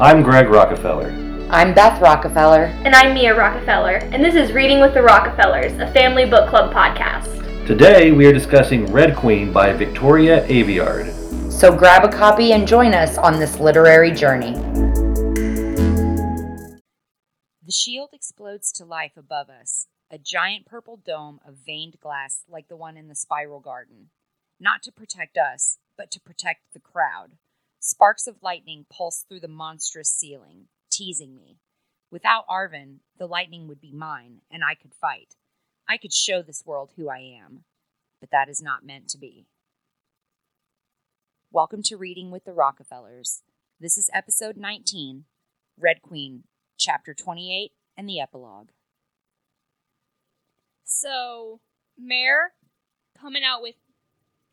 I'm Greg Rockefeller. I'm Beth Rockefeller. And I'm Mia Rockefeller, and this is Reading with the Rockefellers, a family book club podcast. Today we are discussing Red Queen by Victoria Aveyard. So grab a copy and join us on this literary journey. The shield explodes to life above us, a giant purple dome of veined glass like the one in the spiral garden. Not to protect us, but to protect the crowd. Sparks of lightning pulse through the monstrous ceiling, teasing me. Without Arven, the lightning would be mine, and I could fight. I could show this world who I am. But that is not meant to be. Welcome to Reading with the Rockefellers. This is episode 19, Red Queen, chapter 28, and the epilogue. So, Mare coming out with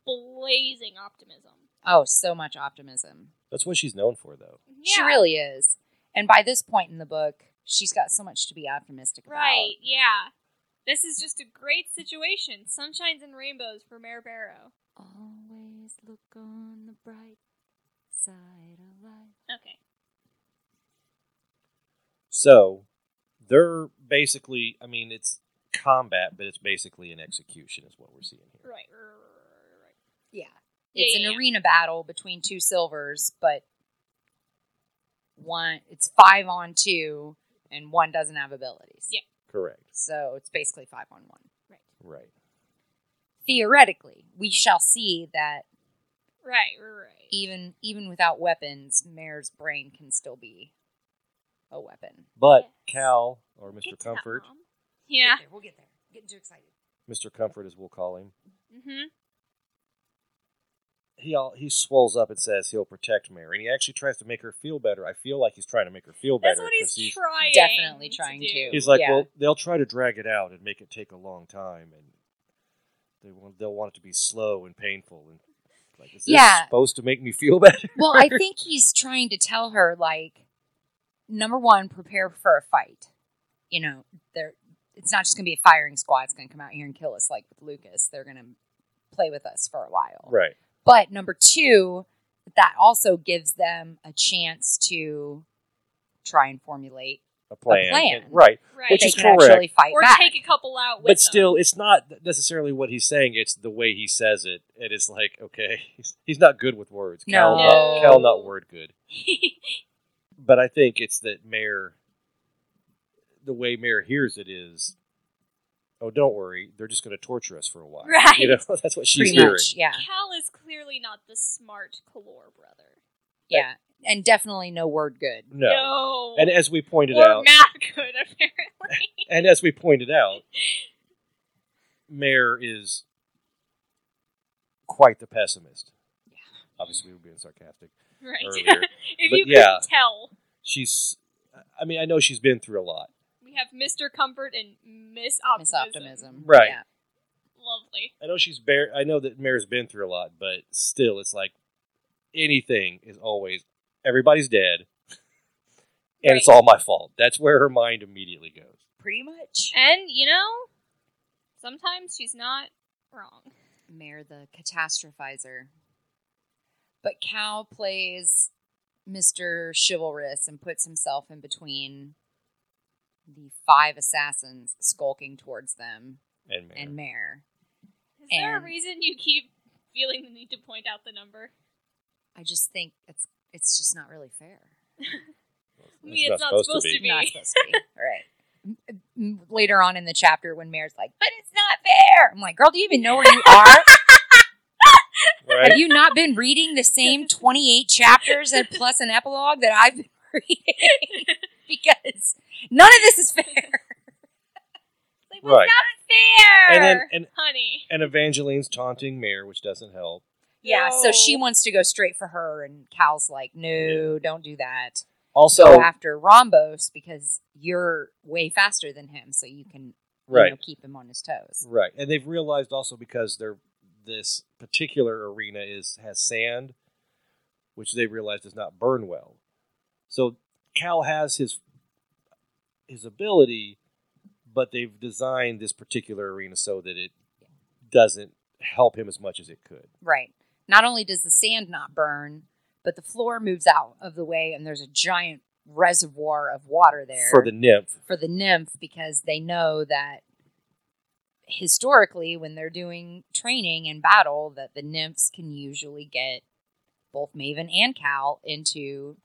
blazing optimism. Oh, so much optimism. That's what she's known for, though. She really is. And by this point in the book, she's got so much to be optimistic about. Right, yeah. This is just a great situation. Sunshines and rainbows for Mare Barrow. Always look on the bright side of life. Okay. So they're basically, I mean, it's combat, but it's basically an execution, is what we're seeing here. Right, right, right, right. Yeah. Yeah, It's yeah, an yeah. arena battle between two silvers, but one it's five on two and one doesn't have abilities. Yeah. Correct. So it's basically five on one. Right. Right. Theoretically, we shall see that Right, right, right. even even without weapons, Mare's brain can still be a weapon. But Yes. Cal, or Mr. Get Comfort, Yeah. We'll get there. We'll get there. Getting too excited. Mr. Comfort, as we'll call him, Mm-hmm. He all, he swells up and says he'll protect Mary, and he actually tries to make her feel better. I feel like he's trying to make her feel better. That's what 'cause he's, trying. Definitely trying do. to. He's like, Yeah. well, they'll try to drag it out and make it take a long time, and they want they'll want it to be slow and painful. And like, is this Yeah. supposed to make me feel better? Well, I think he's trying to tell her like number one, prepare for a fight. You know, there it's not just gonna be a firing squad, it's gonna come out here and kill us like with Lucas. They're gonna play with us for a while. right. But number two, that also gives them a chance to try and formulate A plan, plan. Right? Right. Which they is can correct. actually fight or back. take a couple out with But them. still, it's not necessarily what he's saying. It's the way he says it, and it's like, okay, he's, he's not good with words. Cal, No. not, Cal, not word good. But I think it's that Mare, the way Mare hears it is, oh, don't worry, they're just going to torture us for a while. Right. You know, that's what she's Pretty hearing. much, yeah. Cal is clearly not the smart Calore brother. Yeah. And definitely no word good. No. No. And as we pointed or out, math good, apparently. and as we pointed out, Mare is quite the pessimist. Yeah. Obviously, we were being sarcastic. right. Earlier. if But you yeah. couldn't tell, She's, I mean, I know she's been through a lot. We have Mr. Comfort and Miss Miss Optimism. Optimism. Right. Yeah. Lovely. I know she's bare. I know that Mare's been through a lot, but still, it's like anything is always everybody's dead, and it's Right. all my fault. That's where her mind immediately goes. Pretty much. And, you know, sometimes she's not wrong. Mare the catastrophizer. But Cal plays Mr. Chivalrous and puts himself in between the five assassins skulking towards them And Mare. and Mare. Is there a reason you keep feeling the need to point out the number? I just think it's it's just not really fair. I mean, it's not supposed to be. Not supposed to be. right. M- m- Later on in the chapter, when Mare's like, "But it's not fair," I'm like, "Girl, do you even know where you are? right? Have you not been reading the same 28 chapters and plus an epilogue that I've been reading? because none of this is fair. Like, Right. not fair, and then and honey. and Evangeline's taunting Mare, which doesn't help. Yeah, so she wants to go straight for her, and Cal's like, no, don't do that. Also, Go after Rhambos because you're way faster than him, so you can you right, know, keep him on his toes. right, and they've realized also because they're this particular arena is has sand, which they realized does not burn well. So Cal has his his ability, but they've designed this particular arena so that it doesn't help him as much as it could. Right. Not only does the sand not burn, but the floor moves out of the way, and there's a giant reservoir of water there for the nymph. for the nymph because they know that historically when they're doing training and battle that the nymphs can usually get both Maven and Cal into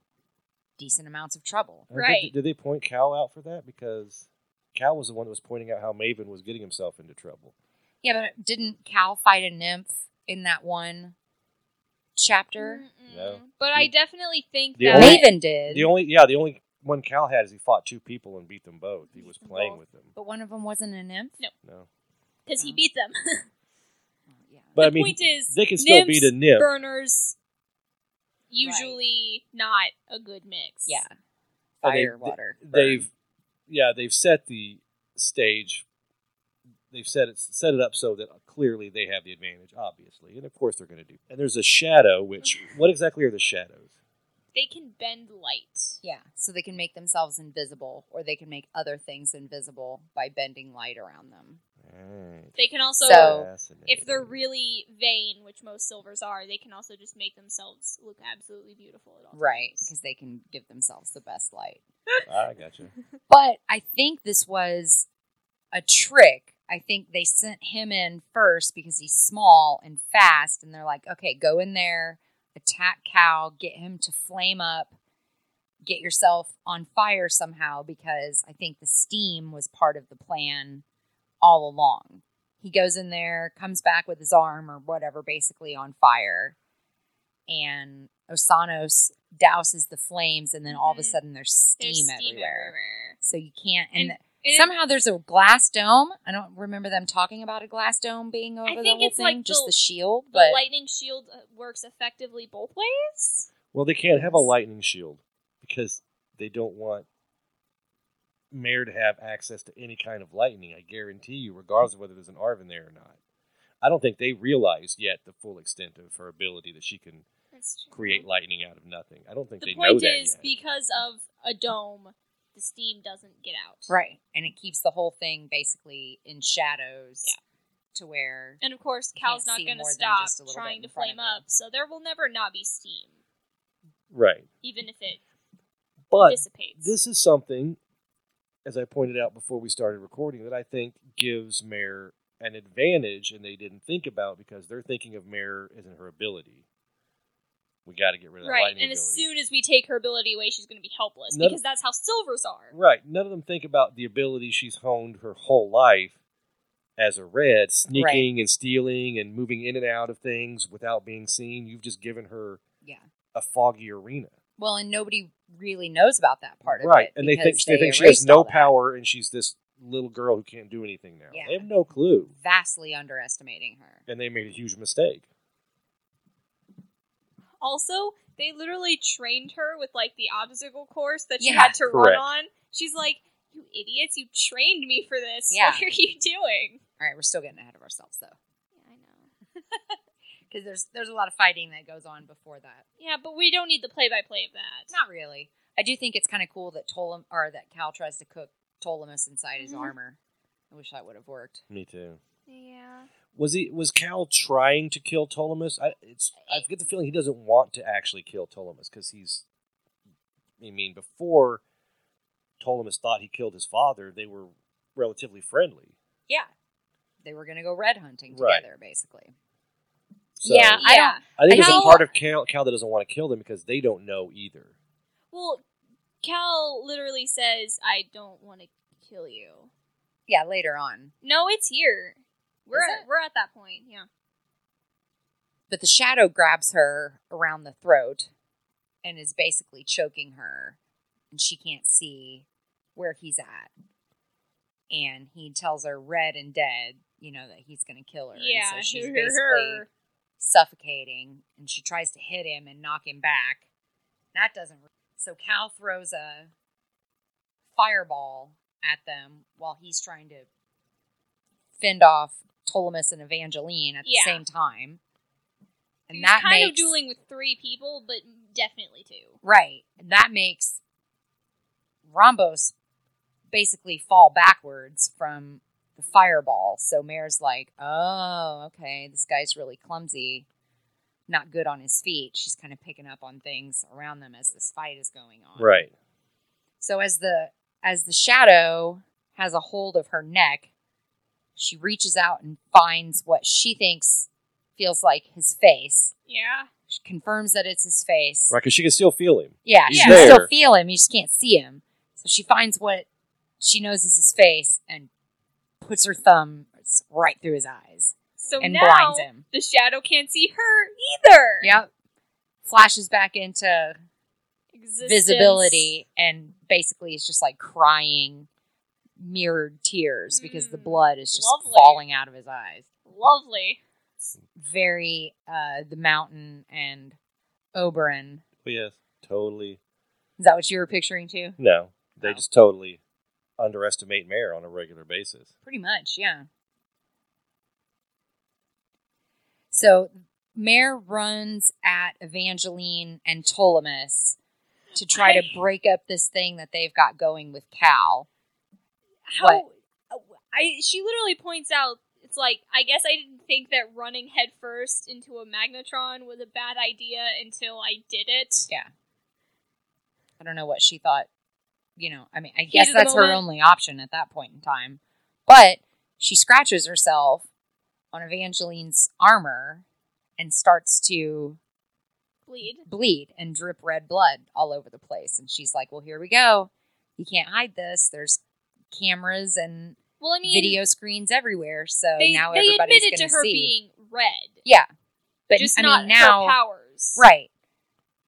decent amounts of trouble. Did- Right. Did, they point Cal out for that? Because Cal was the one that was pointing out how Maven was getting himself into trouble. Yeah, but didn't Cal fight a nymph in that one chapter? Mm-mm. No. But I definitely think that only- Maven did. The only yeah, the only one Cal had is he fought two people and beat them both. He was playing both. with them. but one of them wasn't a nymph? No. No, because he oh. beat them. Oh, yeah. but the I mean, point is, they can still nymphs, beat a nymph. Burners, usually not a good mix. Yeah. Oh, they- Fire, water. burn. they've yeah they've set the stage they've set it set it up so that clearly they have the advantage obviously and of course they're going to do and there's a shadow which what exactly are the shadows They can bend light. Yeah, so they can make themselves invisible, or they can make other things invisible by bending light around them. Right. They can also, So- if they're really vain, which most silvers are, they can also just make themselves look absolutely beautiful at all Right, because they can give themselves the best light. I gotcha But I think this was a trick. I think they sent him in first because he's small and fast, and they're like, okay, go in there, attack Cal, get him to flame up, get yourself on fire somehow, because I think the steam was part of the plan all along. He goes in there, comes back with his arm or whatever, basically on fire, and Osanos douses the flames, and then all of a Mhm. sudden there's steam, There's steam everywhere. everywhere. So you can't. And, And- And somehow there's a glass dome. I don't remember them talking about a glass dome being over the think whole it's thing. like just the- the shield, the but lightning shield uh, works effectively both ways. well they can't have a lightning shield because they don't want mare to have access to any kind of lightning i guarantee you regardless of whether there's an arven there or not i don't think they realize yet the full extent of her ability that she can create lightning out of nothing i don't think The they know that. The point that is, yet. because of a dome, the steam doesn't get out. right, and it keeps the whole thing basically in shadows. Yeah. To where And of course, Cal's not going to stop just a little bit trying to flame up, so there will never not be steam, right even if it but dissipates. this is something, as I pointed out before we started recording, that I think gives Mare an advantage, and they didn't think about because they're thinking of Mare as in her ability. We got to get rid of that right, lightning and as soon as we take her ability away, she's going to be helpless None- because that's how silvers are. right. None of them think about the ability she's honed her whole life as a red, sneaking and stealing and moving in and out of things without being seen. You've just given her yeah. a foggy arena. Well, and nobody really knows about that part of right. it. Right, and they think because they think she has no power and she's this little girl who can't do anything now. Yeah. They have no clue. Vastly underestimating her. and they made a huge mistake. Also, they literally trained her with like the obstacle course that she Yeah. had to Correct. run on. She's like, "You idiots! You trained me for this. Yeah. What are you doing?" All right, we're still getting ahead of ourselves though, Yeah, I know. because there's there's a lot of fighting that goes on before that. Yeah, but we don't need the play-by-play of that. Not really. I do think it's kind of cool that Tolam or that Cal tries to cook Ptolemus inside his Mhm. armor. I wish that would have worked. Me too. Yeah. Was he? Was Cal trying to kill Ptolemus? I it's I get the feeling he doesn't want to actually kill Ptolemus because he's. I mean, before Ptolemus thought he killed his father, they were relatively friendly. Yeah, they were gonna go red hunting Right. together, basically. So Yeah, I yeah. I think there's a part of Cal, Cal that doesn't want to kill them because they don't know either. Well, Cal literally says, "I don't want to kill you." Yeah, later on, No, it's here. We're at, it? we're at that point. Yeah. but the shadow grabs her around the throat and is basically choking her, and she can't see where he's at. And he tells her, "Red and dead," you know that he's gonna kill her. And Yeah. so she's basically her- suffocating and she tries to hit him and knock him back. That doesn't. So Cal throws a fireball at them while he's trying to fend off Ptolemus and Evangeline at the Yeah. same time. And He's that kind makes of dueling with three people, but definitely two. right. And that makes Rhambos basically fall backwards from the fireball. So Mare's like, "Oh, okay, this guy's really clumsy." not good on his feet. She's kind of picking up on things around them as this fight is going on. Right. So as the as the shadow has a hold of her neck, she reaches out and finds what she thinks feels like his face. Yeah. She confirms that it's his face. Right, because she can still feel him. Yeah, He's she can still feel him. You just can't see him. So she finds what she knows is his face and puts her thumb right through his eyes So and now blinds him. the shadow can't see her either. Yep. Flashes back into Existence. visibility and basically is just like crying mirrored tears because the Mm, blood is just lovely. falling out of his eyes. Lovely. Very uh the mountain and Oberyn. Oh, yes. Totally. Is that what you were picturing too? No. They Oh. just totally underestimate Mare on a regular basis. Pretty much, yeah. So Mare runs at Evangeline and Ptolemus to try to break up this thing that they've got going with Cal. How uh, I she literally points out it's like I guess I didn't think that running headfirst into a magnetron was a bad idea until I did it. Yeah. I don't know what she thought. You know, I mean, I guess that's her only option at that point in time. But she scratches herself on Evangeline's armor and starts to Bleed. bleed and drip red blood all over the place. And she's like, Well, here we go. You can't hide this. There's cameras and Well, I mean, video screens everywhere. So they, now they everybody's admitted going to her see. being red, yeah. But just I not mean, now. her powers. Right.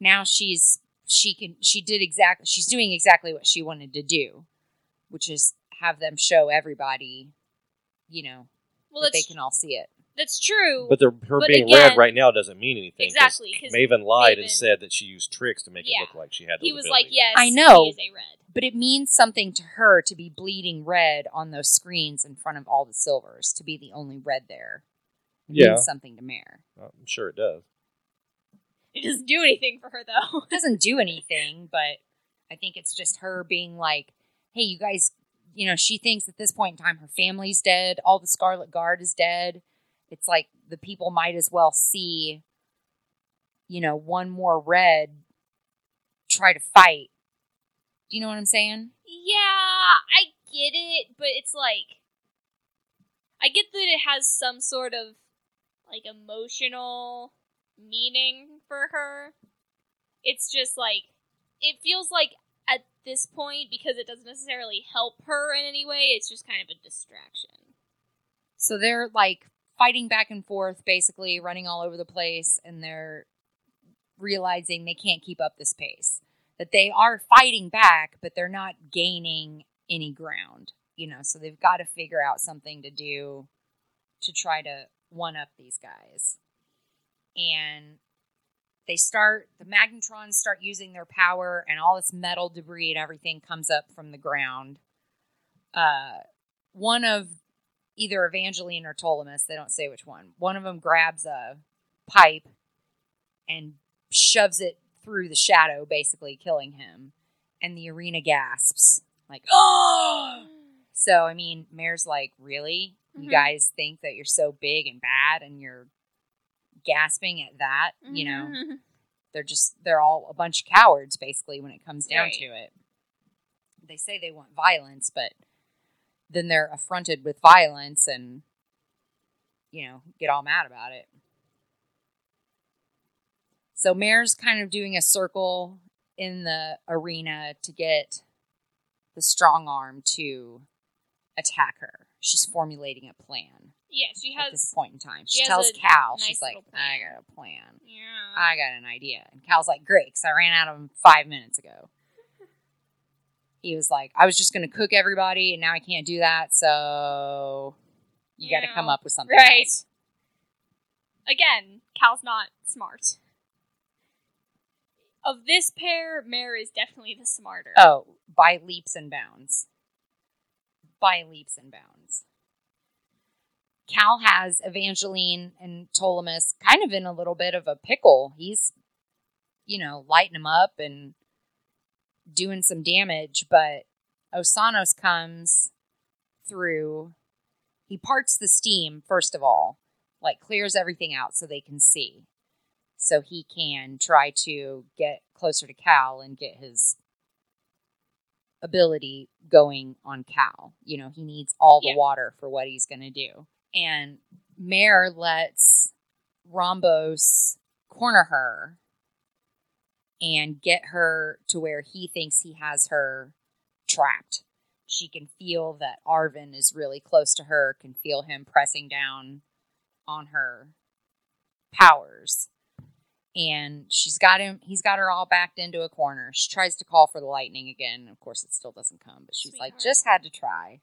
Now she's she can she did exactly she's doing exactly what she wanted to do, which is have them show everybody, you know, Well, that they can all see it. that's true. But the, her But being again- red right now doesn't mean anything. 'cause Exactly, 'cause Maven lied and said that she used tricks to make Yeah. it look like she had those he was like, "Yes, I know. He is a red." But it means something to her to be bleeding red on those screens in front of all the silvers, to be the only red there. It Yeah. means something to Mare. I'm sure it does. It doesn't do anything for her though. It doesn't do anything, but I think it's just her being like, hey, you guys, you know, she thinks at this point in time her family's dead, all the Scarlet Guard is dead. It's like the people might as well see, you know, one more red try to fight. Do you know what I'm saying? Yeah, I get it, but it's like I get that it has some sort of like emotional meaning for her. It's just like it feels like at this point because it doesn't necessarily help her in any way, it's just kind of a distraction. So they're like fighting back and forth, basically running all over the place, and they're realizing they can't keep up this pace. That they are fighting back, but they're not gaining any ground, you know. So they've got to figure out something to do to try to one up these guys. And they start, the Magnetrons start using their power, and all this metal debris and everything comes up from the ground. Uh, one of either Evangeline or Ptolemus, they don't say which one. One of them grabs a pipe and shoves it through the shadow, basically killing him. And the arena gasps, like, oh! So, I mean, Mare's like, really? You Mhm. guys think that you're so big and bad and you're gasping at that? You know, Mhm. they're just, they're all a bunch of cowards, basically, when it comes down Right. to it. They say they want violence, but then they're affronted with violence and, you know, get all mad about it. So Mare's kind of doing a circle in the arena to get the strong arm to attack her. She's formulating a plan Yeah, she has. at this point in time. She, she tells Cal, nice she's like. I got a plan. Yeah. I got an idea. And Cal's like, great, because I ran out of them five minutes ago. He was like, I was just going to cook everybody, and now I can't do that, so you got to come up with something. Right. else." Again, Cal's not smart. Of this pair, Mare is definitely the smarter. Oh, by leaps and bounds. By leaps and bounds. Cal has Evangeline and Ptolemus kind of in a little bit of a pickle. He's, you know, lighting them up and doing some damage, but Osanos comes through. He parts the steam, first of all, like clears everything out so they can see. so he can try to get closer to Cal and get his ability going on Cal. You know, he needs all the Yeah. water for what he's going to do. And Mare lets Rhambos corner her and get her to where he thinks he has her trapped. She can feel that Arven is really close to her, can feel him pressing down on her powers. And she's got him, he's got her all backed into a corner. She tries to call for the lightning again. Of course, it still doesn't come, but she's like, just had to try.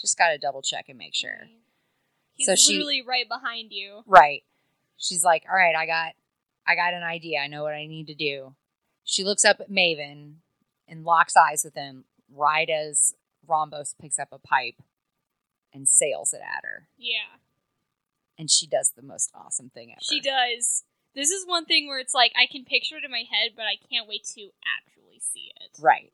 Just got to double check and make sure. He's So she- literally right behind you. Right. She's like, "All right, I got I got an idea. I know what I need to do." She looks up at Maven and locks eyes with him right as Rhambos picks up a pipe and sails it at her. Yeah, And she does the most awesome thing ever. she does. This is one thing where it's like I can picture it in my head, but I can't wait to actually see it. Right.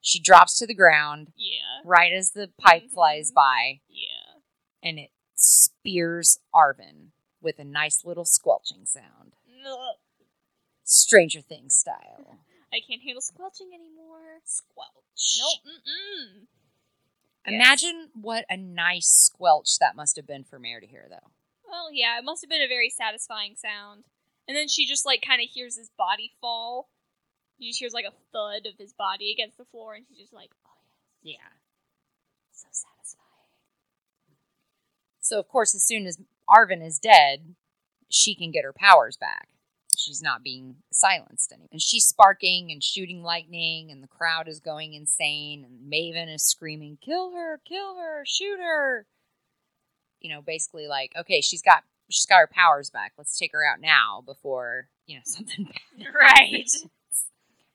She drops to the ground Yeah, right as the pipe Mhm. flies by yeah. and it spears Arven with a nice little squelching sound. Ugh. Stranger Things style. I can't handle squelching anymore. Squelch. Nope. Mm-mm. Imagine what a nice squelch that must have been for Mare to hear, though. Well, yeah, it must have been a very satisfying sound. And then she just like kind of hears his body fall. She just hears like a thud of his body against the floor, and she's just like, "Oh Yeah. so satisfying." So, of course, as soon as Arven is dead, she can get her powers back. She's not being silenced anymore. And she's sparking and shooting lightning, and the crowd is going insane. And Maven is screaming, Kill her, kill her, shoot her. You know, basically like, okay, she's got she's got her powers back. Let's take her out now before, you know, something bad Right.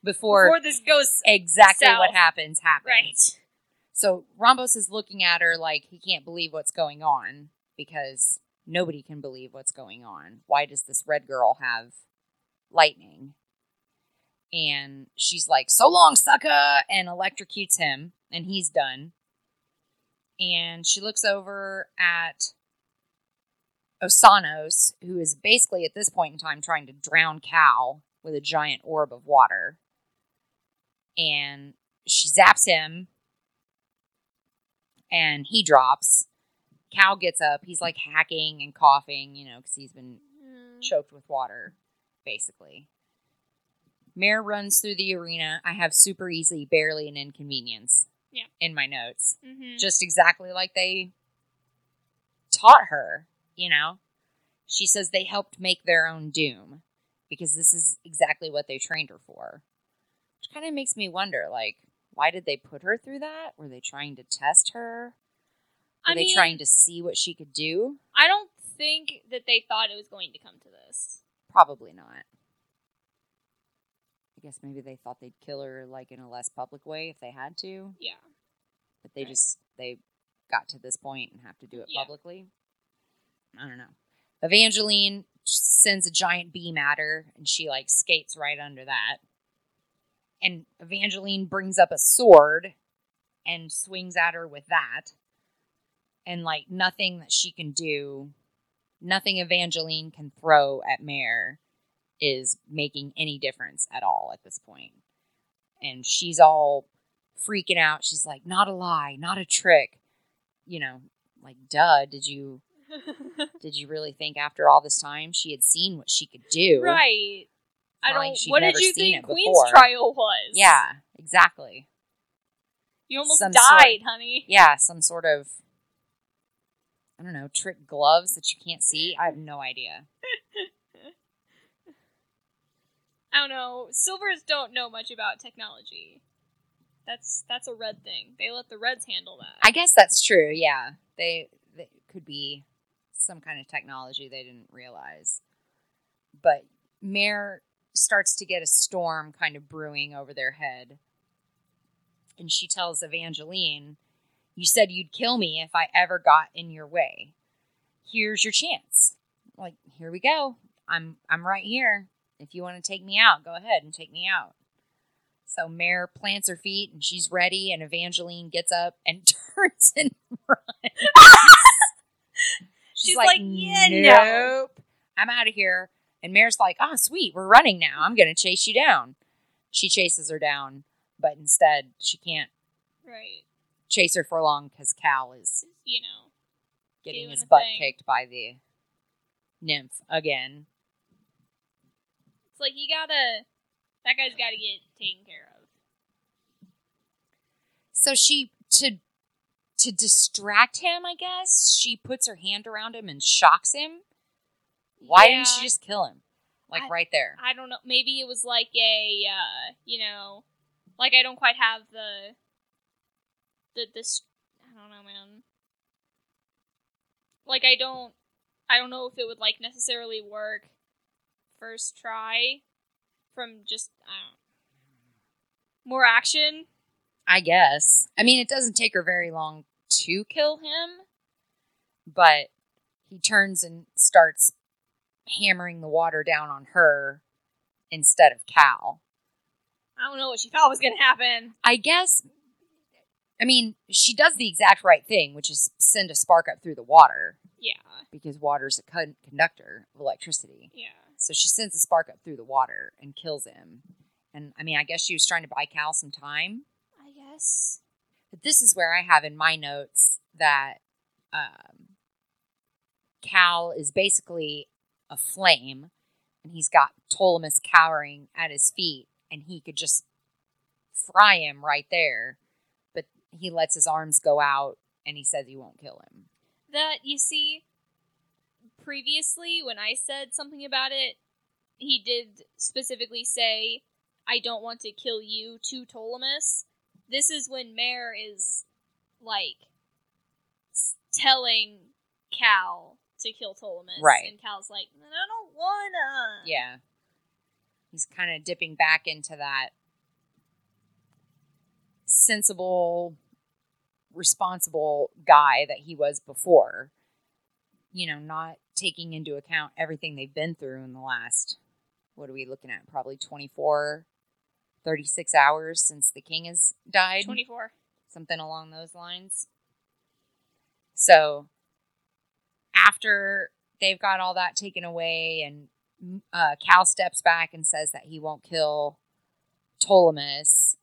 Before, Before this goes exactly what happens happens. right. So Rhambos is looking at her like he can't believe what's going on because nobody can believe what's going on. Why does this red girl have lightning? And she's like, So long, sucker! And electrocutes him, and he's done. And she looks over at Osanos, who is basically at this point in time trying to drown Cal with a giant orb of water. And she zaps him and he drops. Cal gets up. He's like hacking and coughing, you know, because he's been Mm. choked with water, basically. Mare runs through the arena. I have super easy, barely an inconvenience. Yeah. In my notes. Mhm. Just exactly like they taught her, you know? She says they helped make their own doom because this is exactly what they trained her for. Which kind of makes me wonder, like, why did they put her through that? Were they trying to test her? Were I they mean, trying to see what she could do? I don't think that they thought it was going to come to this. Probably not. I guess maybe they thought they'd kill her like in a less public way if they had to, Yeah. but they Right. just they got to this point and have to do it Yeah. publicly. I don't know. Evangeline sends a giant beam at her and she like skates right under that. And Evangeline brings up a sword and swings at her with that. And like nothing that she can do, nothing Evangeline can throw at Mare is making any difference at all at this point. And she's all freaking out. She's like, not a lie, not a trick. You know, like, duh, did you did you really think after all this time she had seen what she could do? right. I don't. she'd What did you think Queen's before. trial was? Yeah, exactly. You almost Some sort- died, honey. Yeah, some sort of I don't know, trick gloves that you can't see. I have no idea. I don't know. Silvers don't know much about technology. That's that's a red thing. They let the reds handle that. I guess that's true. Yeah, they, they could be some kind of technology they didn't realize. But Mare starts to get a storm kind of brewing over their head, and she tells Evangeline, "You said you'd kill me if I ever got in your way. Here's your chance. Like here we go. I'm I'm right here. If you want to take me out, go ahead and take me out." So Mare plants her feet and she's ready, and Evangeline gets up and turns and runs. She's like, "Yeah, no." I'm out of here. And Mare's like, "Ah, sweet, we're running now. I'm gonna chase you down." She chases her down, but instead she can't Right. chase her for long because Cal is You know. getting his butt thing. kicked by the nymph again. It's like you gotta that guy's gotta get taken care of. So she to to distract him, I guess, she puts her hand around him and shocks him. Why didn't she just kill him? Like I- right there. I don't know. Maybe it was like a, uh, you know, like I don't quite have the, the this. I don't know, man. Like I don't, I don't know if it would like necessarily work first try from just I don't more action. I guess. I mean, it doesn't take her very long to kill him, but he turns and starts hammering the water down on her instead of Cal. I don't know what she thought was gonna happen. I guess. I mean, she does the exact right thing, which is send a spark up through the water Yeah, because water's a con- conductor of electricity. yeah. So she sends a spark up through the water and kills him. And I mean, I guess she was trying to buy Cal some time. I guess. But this is where I have in my notes that um, Cal is basically a flame, and he's got Ptolemus cowering at his feet, and he could just fry him right there. But he lets his arms go out, and he says he won't kill him. that you see previously when I said something about it, he did specifically say, "I don't want to kill you to Ptolemus." This is when Mare is like telling Cal to kill Ptolemus, Right. And Cal's like, "I don't wanna." Yeah. He's kind of dipping back into that sensible, responsible guy that he was before. You know, not taking into account everything they've been through in the last, what are we looking at? Probably 24, 36 hours since the king has died Twenty-four. something along those lines. So after they've got all that taken away, and uh, Cal steps back and says that he won't kill Ptolemus,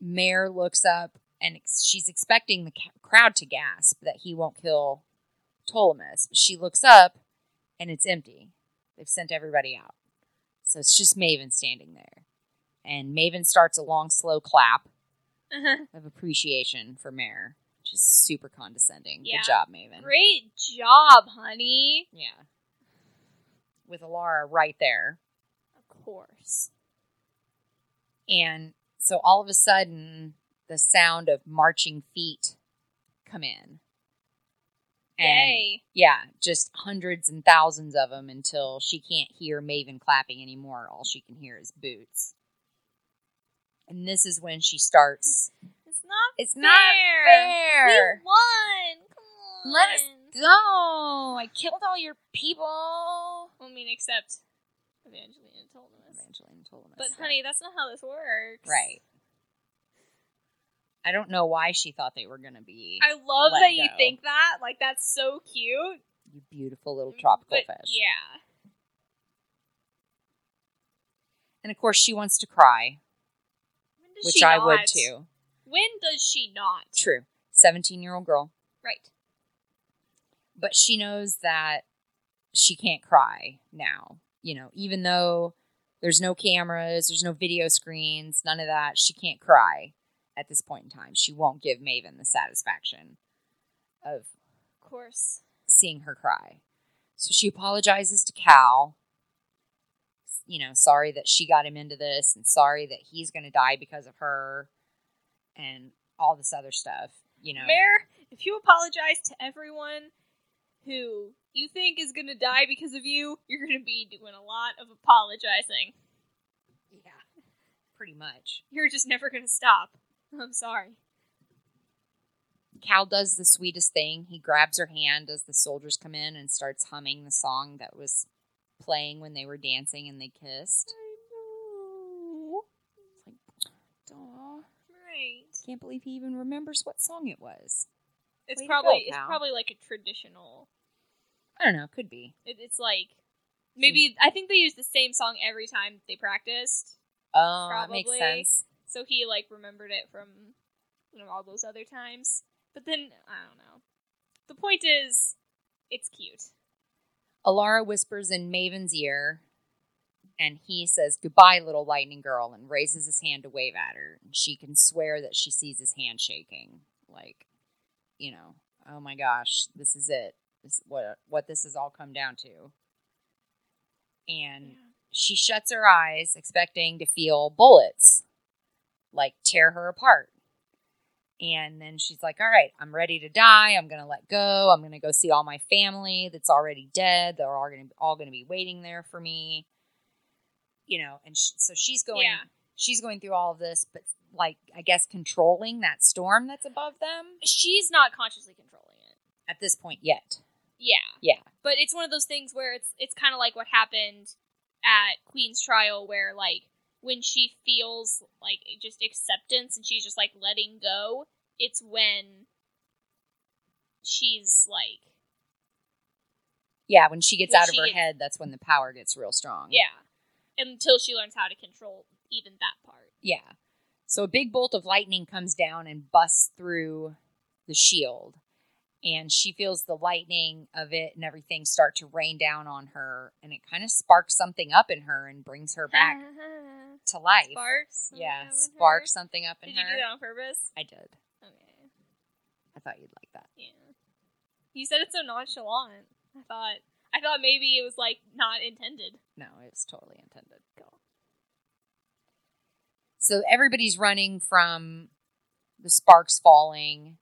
Mare looks up and she's expecting the crowd to gasp that he won't kill Ptolemus. She looks up and it's empty. They've sent everybody out. So it's just Maven standing there. And Maven starts a long, slow clap uh-huh. of appreciation for Mare, which is super condescending. Yeah. Good job, Maven. Great job, honey. Yeah. With Elara right there. Of course. And so all of a sudden, the sound of marching feet come in. And Yay. yeah, just hundreds and thousands of them until she can't hear Maven clapping anymore. All she can hear is boots. And this is when she starts. It's not. It's fair. not fair. We won. Come on. Let us go. I killed all your people. I mean, except Evangeline told us. Evangeline told us. But that. honey, that's not how this works. right. I don't know why she thought they were going to be I love that you think that. Like that's so cute. you beautiful little mm, tropical But, fish. Yeah. And of course, she wants to cry, When does which I would too. When does she not? True. 17 year old girl. Right. But she knows that she can't cry now. You know, even though there's no cameras, there's no video screens, none of that, she can't cry at this point in time. She won't give Maven the satisfaction of Of course. seeing her cry. So she apologizes to Cal. You know, sorry that she got him into this and sorry that he's going to die because of her and all this other stuff, you know. Mare, if you apologize to everyone who you think is gonna die because of you, you're gonna be doing a lot of apologizing. yeah. Pretty much. You're just never gonna stop. I'm sorry. Cal does the sweetest thing. He grabs her hand as the soldiers come in and starts humming the song that was playing when they were dancing and they kissed. I know. It's like, aw, Right. can't believe he even remembers what song it was. It's Way probably go, it's probably like a traditional. I don't know, could be. It, it's like Maybe I think they use the same song every time they practiced. Oh, that makes Probably. sense. So he like remembered it from you know all those other times. But then I don't know. The point is, it's cute. Elara whispers in Maven's ear, and he says, Goodbye, little lightning girl, and raises his hand to wave at her. And she can swear that she sees his hand shaking. Like, you know, oh my gosh, this is it. This is what what this has all come down to. And she shuts her eyes, expecting to feel bullets like tear her apart. And then she's like, All right, I'm ready to die. I'm going to let go. I'm going to go see all my family that's already dead. They're all going to all going to be waiting there for me. You know, and sh- so she's going Yeah. she's going through all of this, but like I guess controlling that storm that's above them She's not consciously controlling it. at this point yet. Yeah. Yeah. But it's one of those things where it's it's kind of like what happened at Queenstrial where like when she feels like just acceptance and she's just like letting go, it's when she's like Yeah, when she gets When out of her gets- head, that's when the power gets real strong. yeah. Until she learns how to control even that part. Yeah. So a big bolt of lightning comes down and busts through the shield. And she feels the lightning of it and everything start to rain down on her. And it kind of sparks something up in her and brings her back to life. Sparks. Oh, yeah, in her. sparks something up in Did you her. do that on purpose? I did. Okay. I thought you'd like that. Yeah. You said it so nonchalant. I thought I thought maybe it was like not intended. No, it's totally intended. So everybody's running from the sparks falling,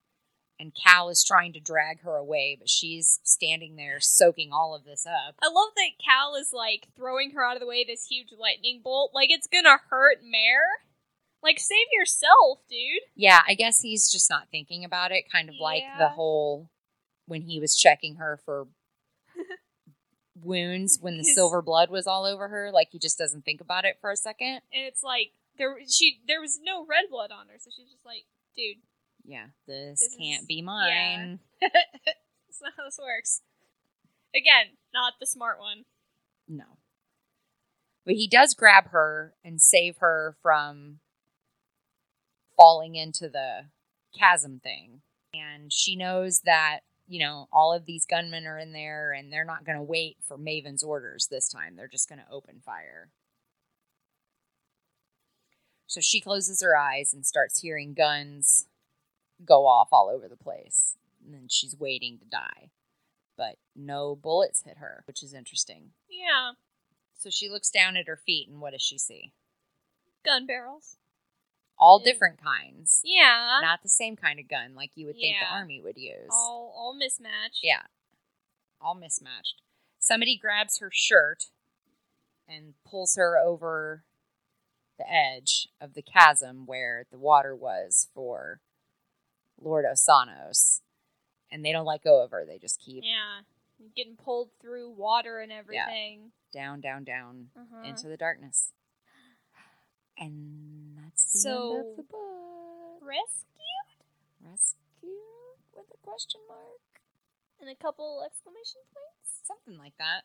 and Cal is trying to drag her away, but she's standing there soaking all of this up. I love that Cal is like throwing her out of the way this huge lightning bolt. Like it's gonna hurt Mare. Like save yourself, dude. Yeah, I guess he's just not thinking about it, kind of like the whole when he was checking her for wounds when the silver blood was all over her, like he just doesn't think about it for a second. And it's like there she there was no red blood on her, so she's just like, dude, Yeah, this, This can't is- be mine. that's not how this works. Again, not the smart one. No. But he does grab her and save her from falling into the chasm thing. And she knows that, you know, all of these gunmen are in there and they're not going to wait for Maven's orders this time. They're just going to open fire. So she closes her eyes and starts hearing guns go off all over the place. And then she's waiting to die. But no bullets hit her, which is interesting. Yeah, So she looks down at her feet, and what does she see? gun barrels. All Yeah. different kinds. Yeah, Not the same kind of gun like you would think the army would use. all all mismatched. yeah. All mismatched. Somebody grabs her shirt and pulls her over the edge of the chasm where the water was for Lord Osanos. And they don't let go of her. They just keep Yeah, getting pulled through water and everything. down, down, down Uh-huh. into the darkness. And that's the end of the book. Rescued, rescued with a question mark? and a couple exclamation points. Something like that.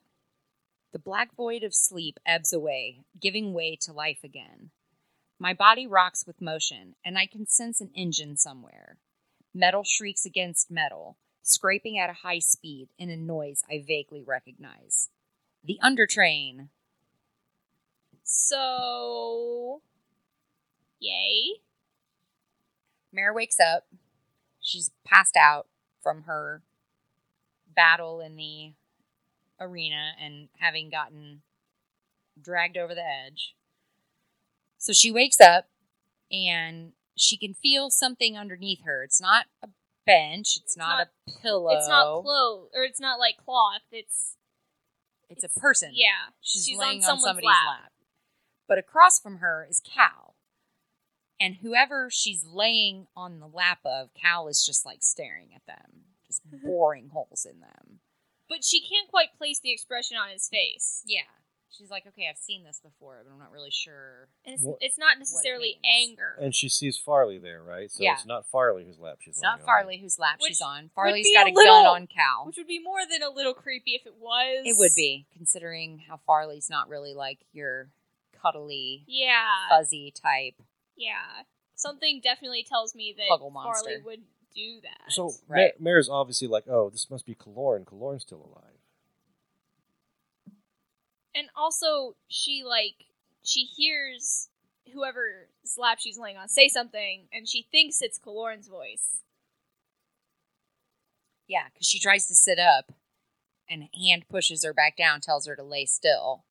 The black void of sleep ebbs away, giving way to life again. My body rocks with motion, and I can sense an engine somewhere. Metal shrieks against metal, scraping at a high speed in a noise I vaguely recognize. The undertrain. So, yay! Mare wakes up. She's passed out from her battle in the arena and having gotten dragged over the edge. So she wakes up and she can feel something underneath her. It's not a bench, it's, not, not- a pillow. It's not clothes, or it's not like cloth. It's It's a person. yeah. She's, She's laying on on, somebody's lap. lap. But across from her is Cal. And whoever she's laying on the lap of, Cal is just like staring at them, just mm-hmm. boring holes in them. But she can't quite place the expression on his face. Yeah. She's like, okay, I've seen this before, but I'm not really sure. And it's, Well- it's not necessarily means. anger. And she sees Farley there, right? So Yeah. it's not Farley whose lap she's It's not laying on. Farley whose lap Which she's on. would Farley's be got a a, little- gun on Cal. Which would be more than a little creepy if it was. It would be, considering how Farley's not really like your cuddly, Yeah. fuzzy type. Yeah. Something definitely tells me that Puggle Farley monster. would do that. So Right. Ma- Mare's obviously like, oh, this must be Kilorn. Kilorn's still alive. And also she like she hears whoever lap she's laying on say something and she thinks it's Kilorn's voice. Yeah, because she tries to sit up and hand pushes her back down, tells her to lay still.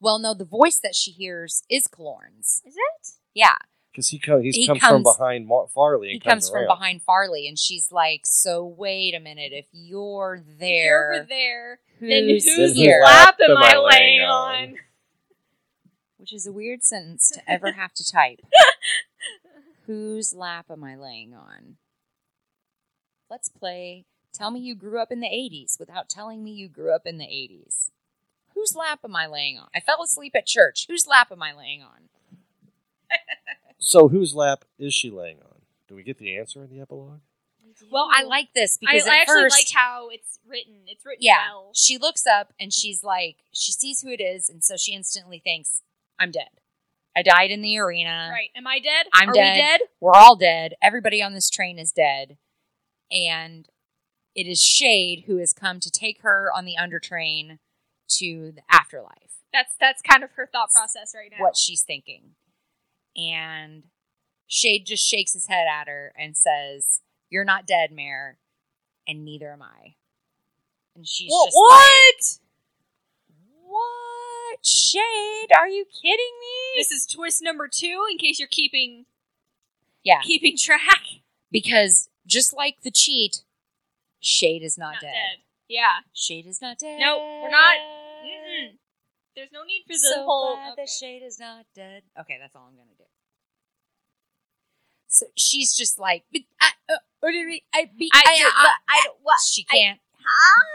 Well, no, the voice that she hears is Kilorn's. Is it? Yeah, Because he, come, he's He comes, from behind Mar- Farley and he comes from behind Farley, and she's like, "So wait a minute, if you're If you're there, over there, then who's whose here?" lap am I laying on? Which is a weird sentence to ever have to type. Whose lap am I laying on? Let's play. Tell me you grew up in the 80s without telling me you grew up in the 80s. Whose lap am I laying on? I fell asleep at church. Whose lap am I laying on? So whose lap is she laying on? Do we get the answer in the epilogue? Well, I like this because I at actually first, like how it's written. It's written yeah, well. she looks up and she's like, she sees who it is, and so she instantly thinks, "I'm dead. I died in the arena. Right. Am I dead? I'm Are dead. we dead? We're all dead. Everybody on this train is dead. And it is Shade who has come to take her on the under train to the afterlife. That's that's kind of her thought process right now. What she's thinking. And Shade just shakes his head at her and says, You're not dead, Mare, and neither am I. And she's Wha- just what? like, What? Shade, are you kidding me? This is twist number two. In case you're keeping yeah. keeping track. Because just like the cheat, Shade is not, Not dead. dead. Yeah. Shade is not dead. Nope, we're not. Mm-mm. There's no need for the so whole. glad okay. that Shade is not dead. Okay, that's all I'm gonna. So she's just like, "But I, uh, what I, be, I- I, I, I don't- what? She can't.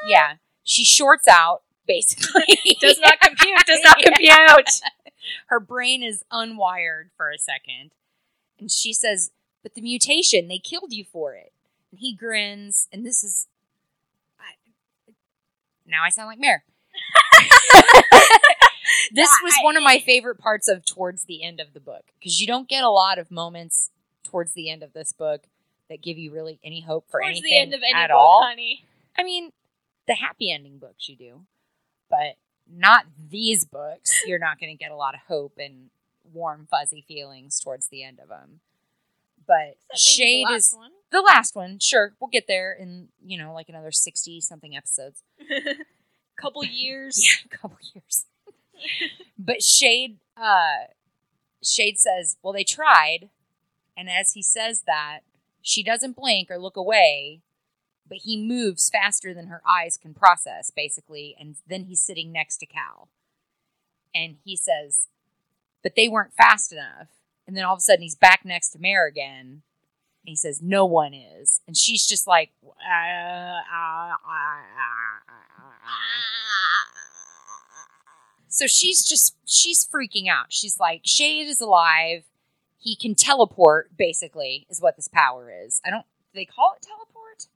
yeah, she shorts out basically. Does not compute. Does not compute. Her brain is unwired for a second, and she says, "But the mutation, they killed you for it." And he grins, and this is. I, now I sound like Mare. this was one of my favorite parts of towards the end of the book because you don't get a lot of moments towards the end of this book that give you really any hope for Towards anything the end of any at book, all. honey. I mean, the happy ending books you do, but not these books. You're not going to get a lot of hope and warm, fuzzy feelings towards the end of them. But Shade the is one. the last one. Sure, we'll get there in you know like another sixty something episodes. Couple years. Yeah, a couple years. but Shade, uh, Shade says, "Well, they tried," and as he says that, she doesn't blink or look away, but he moves faster than her eyes can process, basically, and then he's sitting next to Cal, and he says, "But they weren't fast enough." And then all of a sudden, he's back next to Mare again. And he says, "No one is," and she's just like, uh, uh, uh, so she's just she's freaking out. She's like, Shade is alive. He can teleport, basically, is what this power is. I don't do they call it teleport?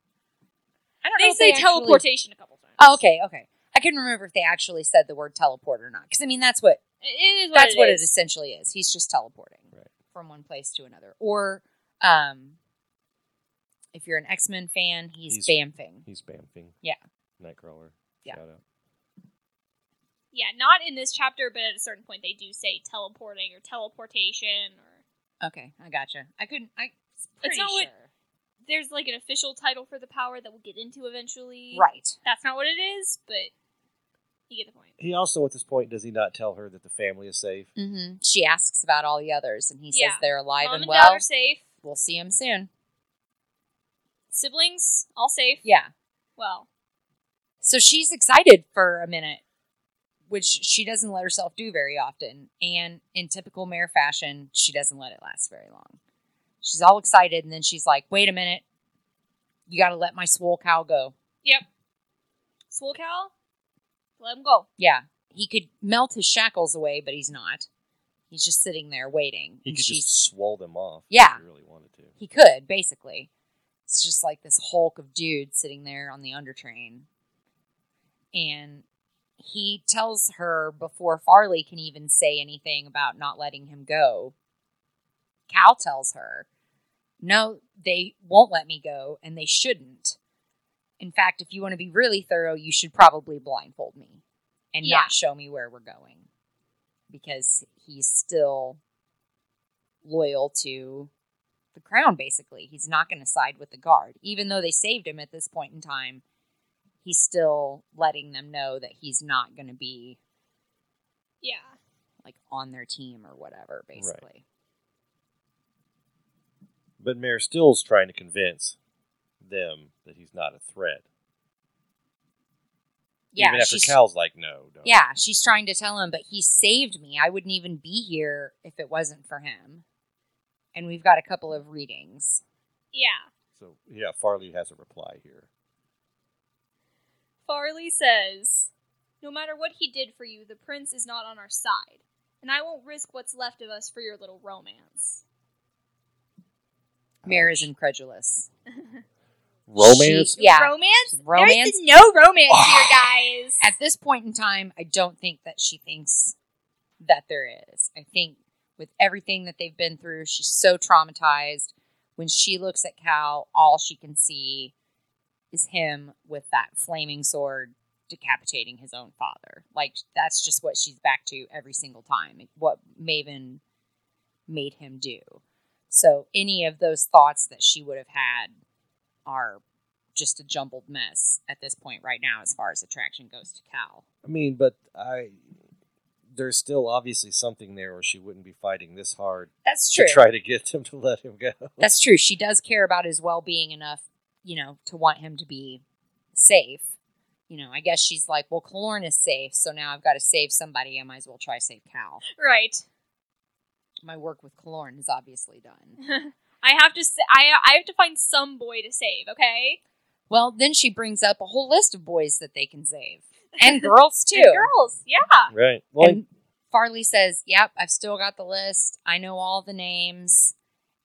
I don't know. They if say actually- teleportation a couple times. Oh, okay, okay. I couldn't remember if they actually said the word teleport or not. Because I mean that's what It is what that's it what is. it essentially is. He's just teleporting Right. from one place to another. Or um if you're an X Men fan, he's, He's- bamfing. He's bamfing. Yeah. Nightcrawler. Yeah. Shout out. Yeah, not in this chapter, but at a certain point they do say teleporting or teleportation or Okay, I gotcha. I couldn't. I. It's Pretty not what- sure. there's like an official title for the power that we'll get into eventually. Right. That's not what it is, but you get the point. He also, at this point, does he not tell her that the family is safe? hmm She asks about all the others, and he Yeah. says they're alive Mom and and well. dad are safe. We'll see them soon. Siblings all safe. Yeah. Well, So she's excited for a minute, which she doesn't let herself do very often. And in typical mare fashion, she doesn't let it last very long. She's all excited, and then she's like, wait a minute. You got to let my swole cow go. Yep. Swole cow? let him go. Yeah. he could melt his shackles away, but he's not. He's just sitting there waiting. He and could she's just swell them off. Yeah. If he really wanted to. he could basically. It's just like this hulk of dude sitting there on the undertrain, and he tells her before Farley can even say anything about not letting him go. Cal tells her, "No, they won't let me go, and they shouldn't. In fact, if you want to be really thorough, you should probably blindfold me and Yeah. not show me where we're going, because he's still loyal to the crown basically he's not going to side with the guard even though they saved him at this point in time he's still letting them know that he's not going to be Yeah. like on their team or whatever basically But Mare still's trying to convince them that he's not a threat. yeah Even after she's, Cal's like, no, don't. yeah she's trying to tell him but he saved me i wouldn't even be here if it wasn't for him and we've got a couple of readings Yeah. So yeah, Farley has a reply here. Farley says, No matter what he did for you, the prince is not on our side, and I won't risk what's left of us for your little romance. Mare is incredulous Romance. She- yeah Romance? Romance? There's no romance here, ah. guys. at this point in time, I don't think that she thinks that there is. I think with everything that they've been through, she's so traumatized. When she looks at Cal, all she can see is him with that flaming sword decapitating his own father. Like that's just what she's back to every single time. What Maven made him do. So any of those thoughts that she would have had are just a jumbled mess at this point right now as far as attraction goes to Cal. I mean, but I there's still obviously something there, or she wouldn't be fighting this hard That's true. to try to get them to let him go. That's true. She does care about his well being enough, you know, to want him to be safe. You know, I guess she's like, well, Kilorn is safe, so now I've got to save somebody. I might as well try to save Cal. right. My work with Kilorn is obviously done. I have to say, I I have to find some boy to save, okay? Well, then she brings up a whole list of boys that they can save, and girls too. And girls, yeah. right. Well, and Farley says, "Yep, I've still got the list. I know all the names."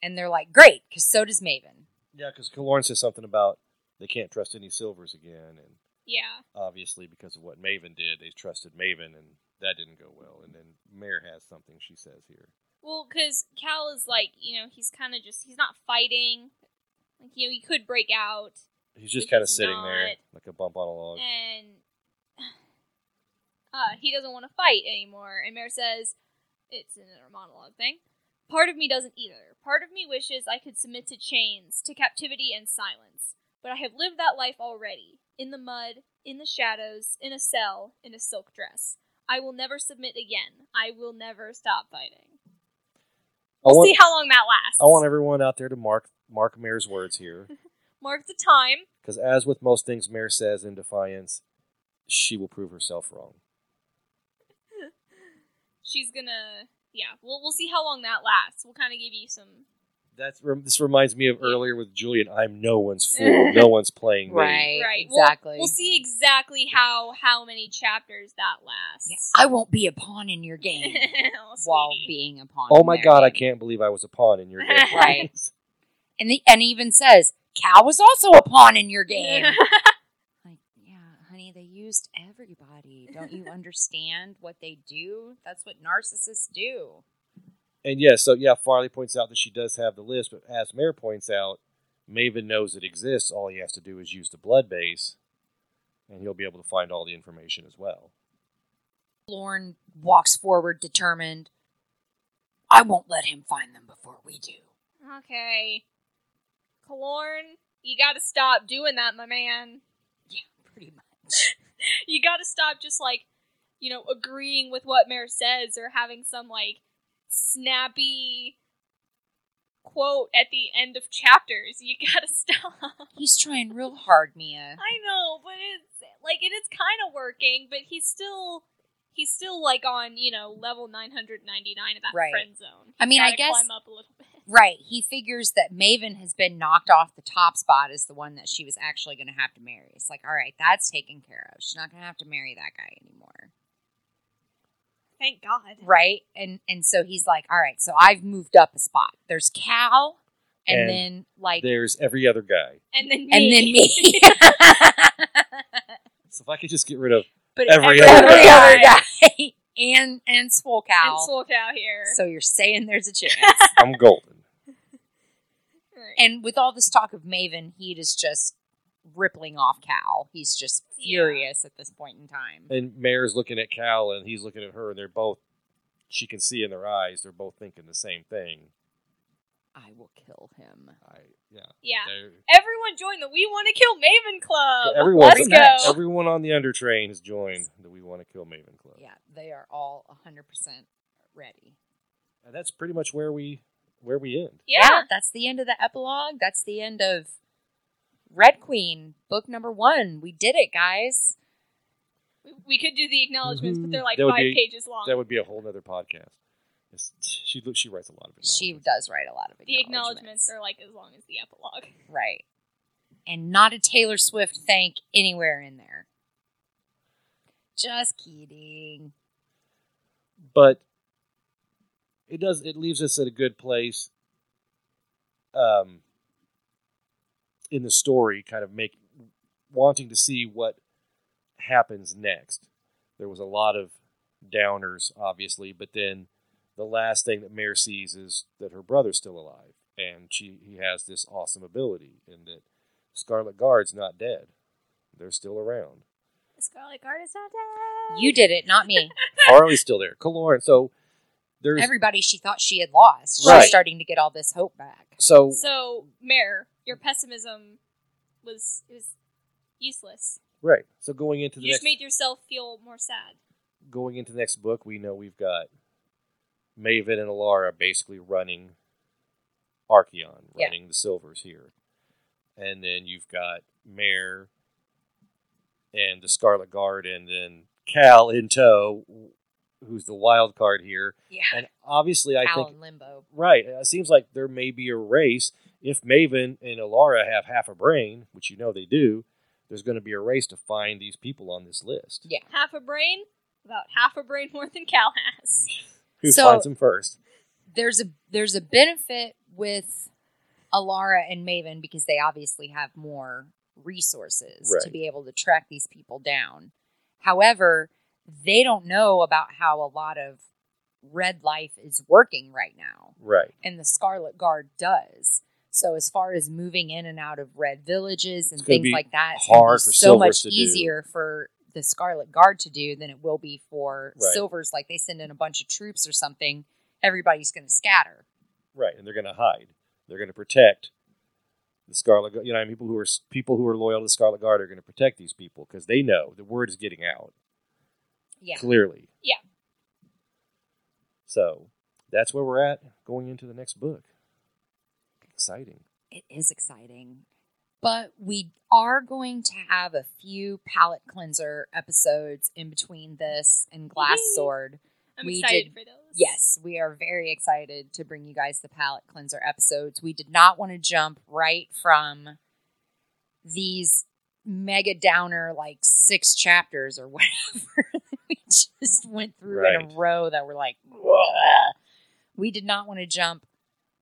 And they're like, "Great, because so does Maven." Yeah, because Kilorn says something about they can't trust any silvers again, and Yeah. obviously because of what Maven did, they trusted Maven, and that didn't go well. And then Mare has something she says here. Well, because Cal is like, you know, he's kind of just, he's not fighting. Like, you know, he could break out. He's just kind of sitting there like a bump on a log. and uh, he doesn't want to fight anymore. And Mare says, it's an inner monologue thing. Part of me doesn't either. Part of me wishes I could submit to chains, to captivity and silence. But I have lived that life already. In the mud, in the shadows, in a cell, in a silk dress. I will never submit again. I will never stop fighting. We'll want, see how long that lasts. I want everyone out there to mark mark Mare's words here, Mark the time. because as with most things Mare says in defiance, she will prove herself wrong. She's gonna. Yeah, we'll, we'll see how long that lasts. We'll kind of give you some That's rem- this reminds me of earlier with Julian. I'm no one's fool. no one's playing me. Right, right we'll- exactly. We'll, see exactly how how many chapters that lasts. Yeah, I won't be a pawn in your game oh, while being a pawn. Oh my their god, I can't believe I was a pawn in your game. Right. And the, and even says Cal was also a pawn in your game. Like, yeah, honey, they used everybody. Don't you understand what they do? That's what narcissists do. And yeah, so yeah, Farley points out that she does have the list, but as Mare points out, Maven knows it exists. All he has to do is use the blood base, and he'll be able to find all the information as well. Lorne walks forward, determined. I won't let him find them before we do. okay, Kilorn, you got to stop doing that, my man. Yeah, pretty much. You got to stop just like, you know, agreeing with what Mare says or having some like snappy quote at the end of chapters. You got to stop. He's trying real hard, Mia. I know, but it's like it is kind of working, but he's still he's still like on you know level nine hundred ninety nine of that Right. friend zone. I mean, I Gotta guess- climb up a little bit. Right. He figures that Maven has been knocked off the top spot as the one that she was actually going to have to marry. It's like, all right, that's taken care of. She's not going to have to marry that guy anymore. Thank God. right? And and so he's like, all right, so I've moved up a spot. There's Cal, and, And then like, There's every other guy. And then me. and then me. So if I could just get rid of but Every every, other every guy. other guy, and and Swole Cow. and Swole Cow here. So you're saying there's a chance. I'm golden. Right. and with all this talk of Maven, he is just rippling off Cal. He's just Yeah. furious at this point in time. And Mare's looking at Cal and he's looking at her and they're both she can see in their eyes, they're both thinking the same thing. I will kill him. I yeah. yeah. they're- Everyone join the We Want to Kill Maven Club. Everyone, Let's go. everyone on the undertrain has joined the We Want to Kill Maven Club. Yeah, they are all 100% ready. And that's pretty much where we where we end. yeah. that's the end of the epilogue. That's the end of Red Queen, book number one. We did it, guys. We- We could do the acknowledgments, but they're mm-hmm. like That would five be- pages long. That would be a whole nother podcast. It's- she she writes a lot of it. She does write a lot of it. the acknowledgments. acknowledgments are like as long as the epilogue. Right. And not a Taylor Swift thank anywhere in there. Just kidding. but it does it leaves us at a good place um in the story kind of make wanting to see what happens next there was a lot of downers obviously but then the last thing that Mare sees is that her brother's still alive and she he has this awesome ability and that Scarlet Guard's not dead they're still around Scarlet Guard is not dead. You did it, not me. Farley's still there Kilorn so there's Everybody she thought she had lost. Right. She's starting to get all this hope back. so So, Mare, your pessimism was is useless. right so going into the You just made yourself feel more sad. going into the next book, we know we've got Maven and Elara basically running Archeon, Yeah. running the Silvers here. And then you've got Mare and the Scarlet Guard, and then Cal in tow, who's the wild card here. Yeah. And obviously, I Cal think, limbo. right, it seems like there may be a race. If Maven and Elara have half a brain, which you know they do, there's going to be a race to find these people on this list. Yeah. Half a brain, about half a brain more than Cal has. Who So- finds them first? There's a there's a benefit with Elara and Maven because they obviously have more resources to Right. be able to track these people down. However, they don't know about how a lot of red life is working right now. Right. and the Scarlet Guard does. So as far as moving in and out of red villages and things like that, it's hard for so much to do. easier for the Scarlet Guard to do than it will be for Right. Silvers. Like they send in a bunch of troops or something, everybody's going to scatter. Right, and they're going to hide. They're going to protect the Scarlet. Gu- You know, people who are people who are loyal to the Scarlet Guard are going to protect these people because they know the word is getting out Yeah, clearly. Yeah. So that's where we're at going into the next book. Exciting. it is exciting. But we are going to have a few palette cleanser episodes in between this and Glass Yay. Sword. I'm We excited did- for those. Yes, we are very excited to bring you guys the palette cleanser episodes. We did not want to jump right from these mega downer, like six chapters or whatever we just went through in a row that were like, "Ugh." we did not want to jump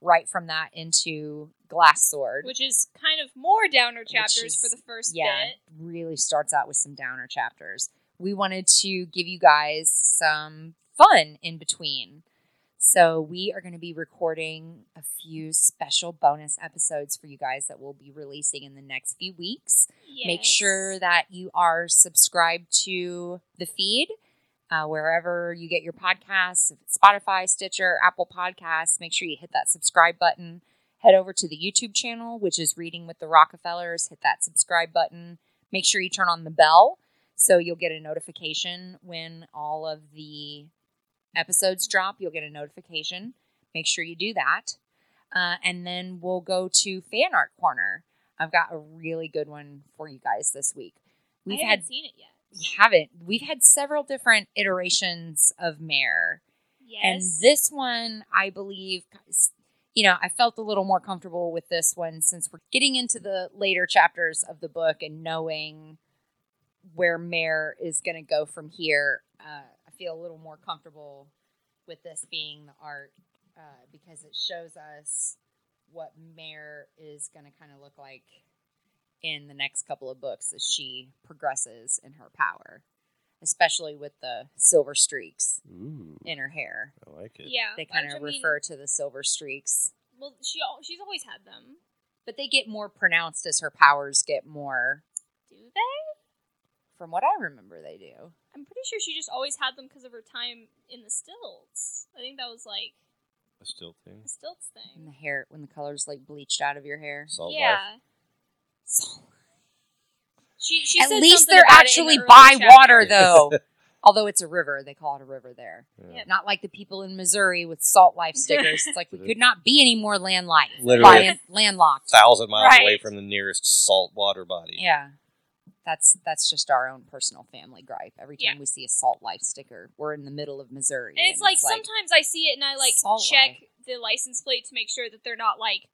right from that into Glass Sword. Which is kind of more downer chapters is- for the first yeah, bit. really starts out with some downer chapters. We wanted to give you guys some fun in between. So we are going to be recording a few special bonus episodes for you guys that we'll be releasing in the next few weeks. Make sure that you are subscribed to the feed uh, wherever you get your podcasts, Spotify, Stitcher, Apple Podcasts. Make sure you hit that subscribe button. Head over to the YouTube channel, which is Reading with the Rockefellers. Hit that subscribe button. Make sure you turn on the bell so you'll get a notification when all of the episodes drop. You'll get a notification. Make sure you do that. Uh, and then we'll go to Fan Art Corner. I've got a really good one for you guys this week. We've I haven't seen it yet. You haven't. We've had several different iterations of Mare. And this one, I believe, you know, I felt a little more comfortable with this one since we're getting into the later chapters of the book and knowing where Mare is going to go from here. Uh, I feel a little more comfortable with this being the art uh, because it shows us what Mare is going to kind of look like in the next couple of books as she progresses in her power, especially with the silver streaks Ooh, in her hair. I like it. Yeah, They kind of I mean, refer to the silver streaks, well, she she's always had them. but they get more pronounced as her powers get more. Do they? From what I remember, they do. I'm pretty sure she just always had them because of her time in the stilts. I think that was like A still thing. a stilts thing. When the hair, when the color's like bleached out of your hair. Salt life. Yeah. She, she At said least they're about it in actually the by chapter. water, though. Although it's a river, they call it a river there. Yeah. Not like the people in Missouri with salt life stickers. It's like we could not be any more land life, Literally. land, landlocked. Thousand miles Right. away from the nearest salt water body. Yeah, that's that's just our own personal family gripe. Every time Yeah. we see a salt life sticker, we're in the middle of Missouri, And it's like sometimes I see it and I like check life. the license plate to make sure that they're not like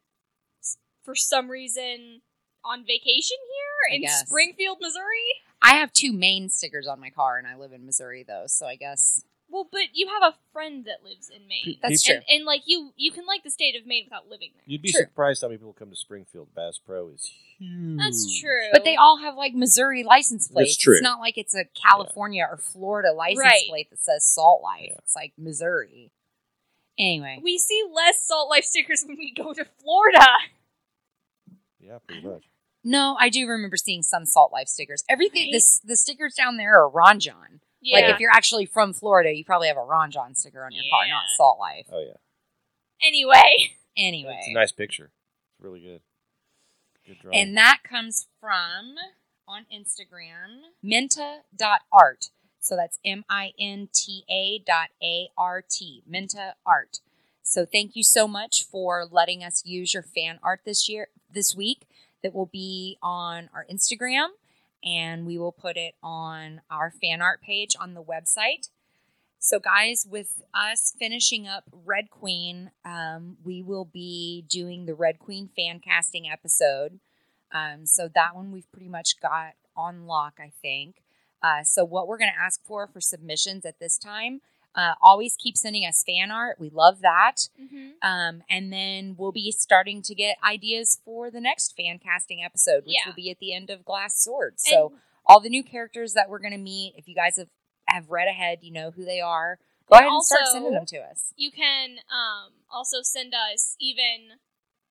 for some reason on vacation here I in guess. Springfield, Missouri. I have two main stickers on my car, and I live in Missouri though, so I guess Well, but you have a friend that lives in Maine. that's true. and, and like you you can like the state of Maine without living there. You'd be True. surprised how many people come to Springfield. Bass Pro is huge. That's true. But they all have like Missouri license plates. true. It's not like it's a California or Florida license Right. plate that says Salt Life. Yeah. It's like Missouri. Anyway, we see less salt life stickers when we go to Florida. Yeah, pretty much. no, I do remember seeing some Salt Life stickers. Everything, Right. this the stickers down there are Ron Jon. Yeah. Like if you're actually from Florida, you probably have a Ron Jon sticker on your car, not Salt Life. Oh yeah, anyway, Anyway, it's a nice picture. It's really good. Good drawing. and that comes from on Instagram, minta.art. So that's M I N T A dot A R T, Minta Art. So thank you so much for letting us use your fan art this year, this week. That will be on our Instagram, and we will put it on our fan art page on the website. So, guys, with us finishing up Red Queen, um, we will be doing the Red Queen fan casting episode. Um, so that one we've pretty much got on lock, I think. Uh, so what we're going to ask for for submissions at this time, uh, always keep sending us fan art. We love that. mm-hmm. Um, and then we'll be starting to get ideas for the next fan casting episode, which Yeah. will be at the end of Glass Sword. So all the new characters that we're going to meet, if you guys have, have read ahead, you know who they are. Go And ahead and start sending them to us. you can um, also send us even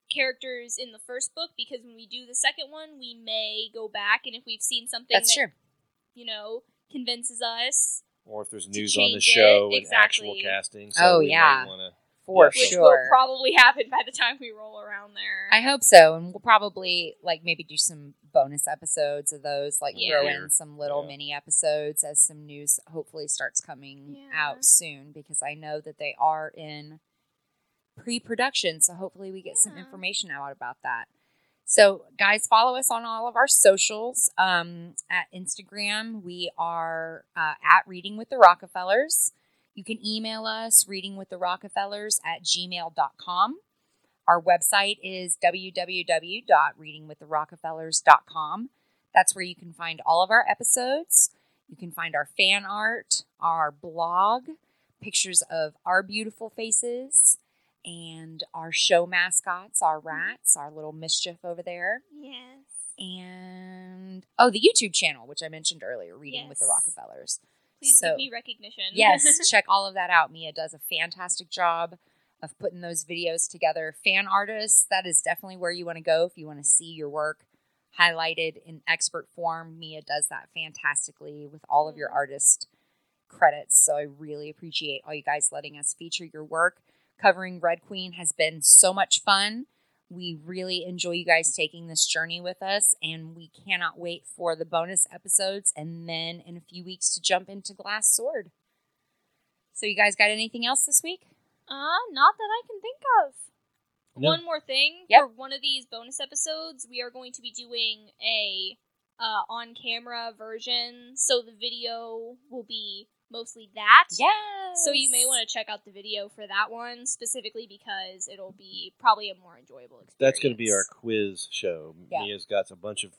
characters in the first book because when we do the second one, we may go back and if we've seen something That's that true. you know convinces us, or if there's news on the show it, and actual exactly. casting. Oh, we may yeah. wanna- For Yeah, which sure. will probably happen by the time we roll around there. I hope so. And we'll probably like maybe do some bonus episodes of those, like throw Yeah. in some little Yeah. mini episodes as some news hopefully starts coming Yeah. out soon because I know that they are in pre production. So hopefully we get some information out about that. So, guys, follow us on all of our socials. Um, at Instagram, we are uh, at Reading with the Rockefellers. You can email us, readingwiththerockefellers at gmail.com. Our website is www.readingwiththerockefellers.com. That's where you can find all of our episodes. You can find our fan art, our blog, pictures of our beautiful faces, and our show mascots, our rats, our little mischief over there, yes. and oh, the YouTube channel, which I mentioned earlier, Reading with the Rockefellers. Please So- give me recognition. Yes, check all of that out. Mia does a fantastic job of putting those videos together. Fan artists, that is definitely where you want to go if you want to see your work highlighted in expert form. Mia does that fantastically with all of your Mhm. artist credits. So I really appreciate all you guys letting us feature your work. Covering Red Queen has been so much fun. We really enjoy you guys taking this journey with us, and we cannot wait for the bonus episodes and then in a few weeks to jump into Glass Sword. So, you guys got anything else this week? Uh, not that I can think of. No. One more thing Yep. for one of these bonus episodes, we are going to be doing a uh, on-camera version, so the video will be mostly that. Yes. So you may want to check out the video for that one specifically because it'll be probably a more enjoyable experience. That's going to be our quiz show. Yeah. Mia's got a bunch of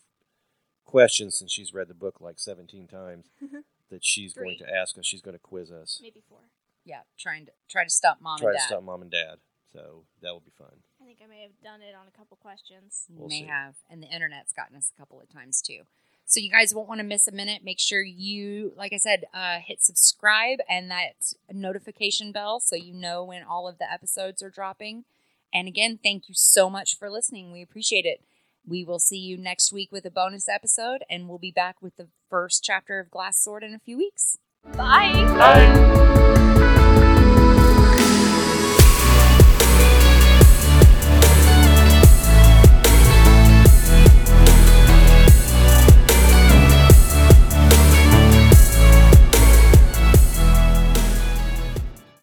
questions since she's read the book like 17 times mm-hmm. that she's going to ask us. She's going to quiz us, Maybe four. Yeah, trying to try to stump mom try and to stop mom and dad. So that will be fun. I think I may have done it on a couple questions. We'll may see. have, and the internet's gotten us a couple of times too. So you guys won't want to miss a minute. Make sure you, like I said, uh, hit subscribe and that notification bell so you know when all of the episodes are dropping. And again, thank you so much for listening. We appreciate it. We will see you next week with a bonus episode, and we'll be back with the first chapter of Glass Sword in a few weeks. Bye. Bye.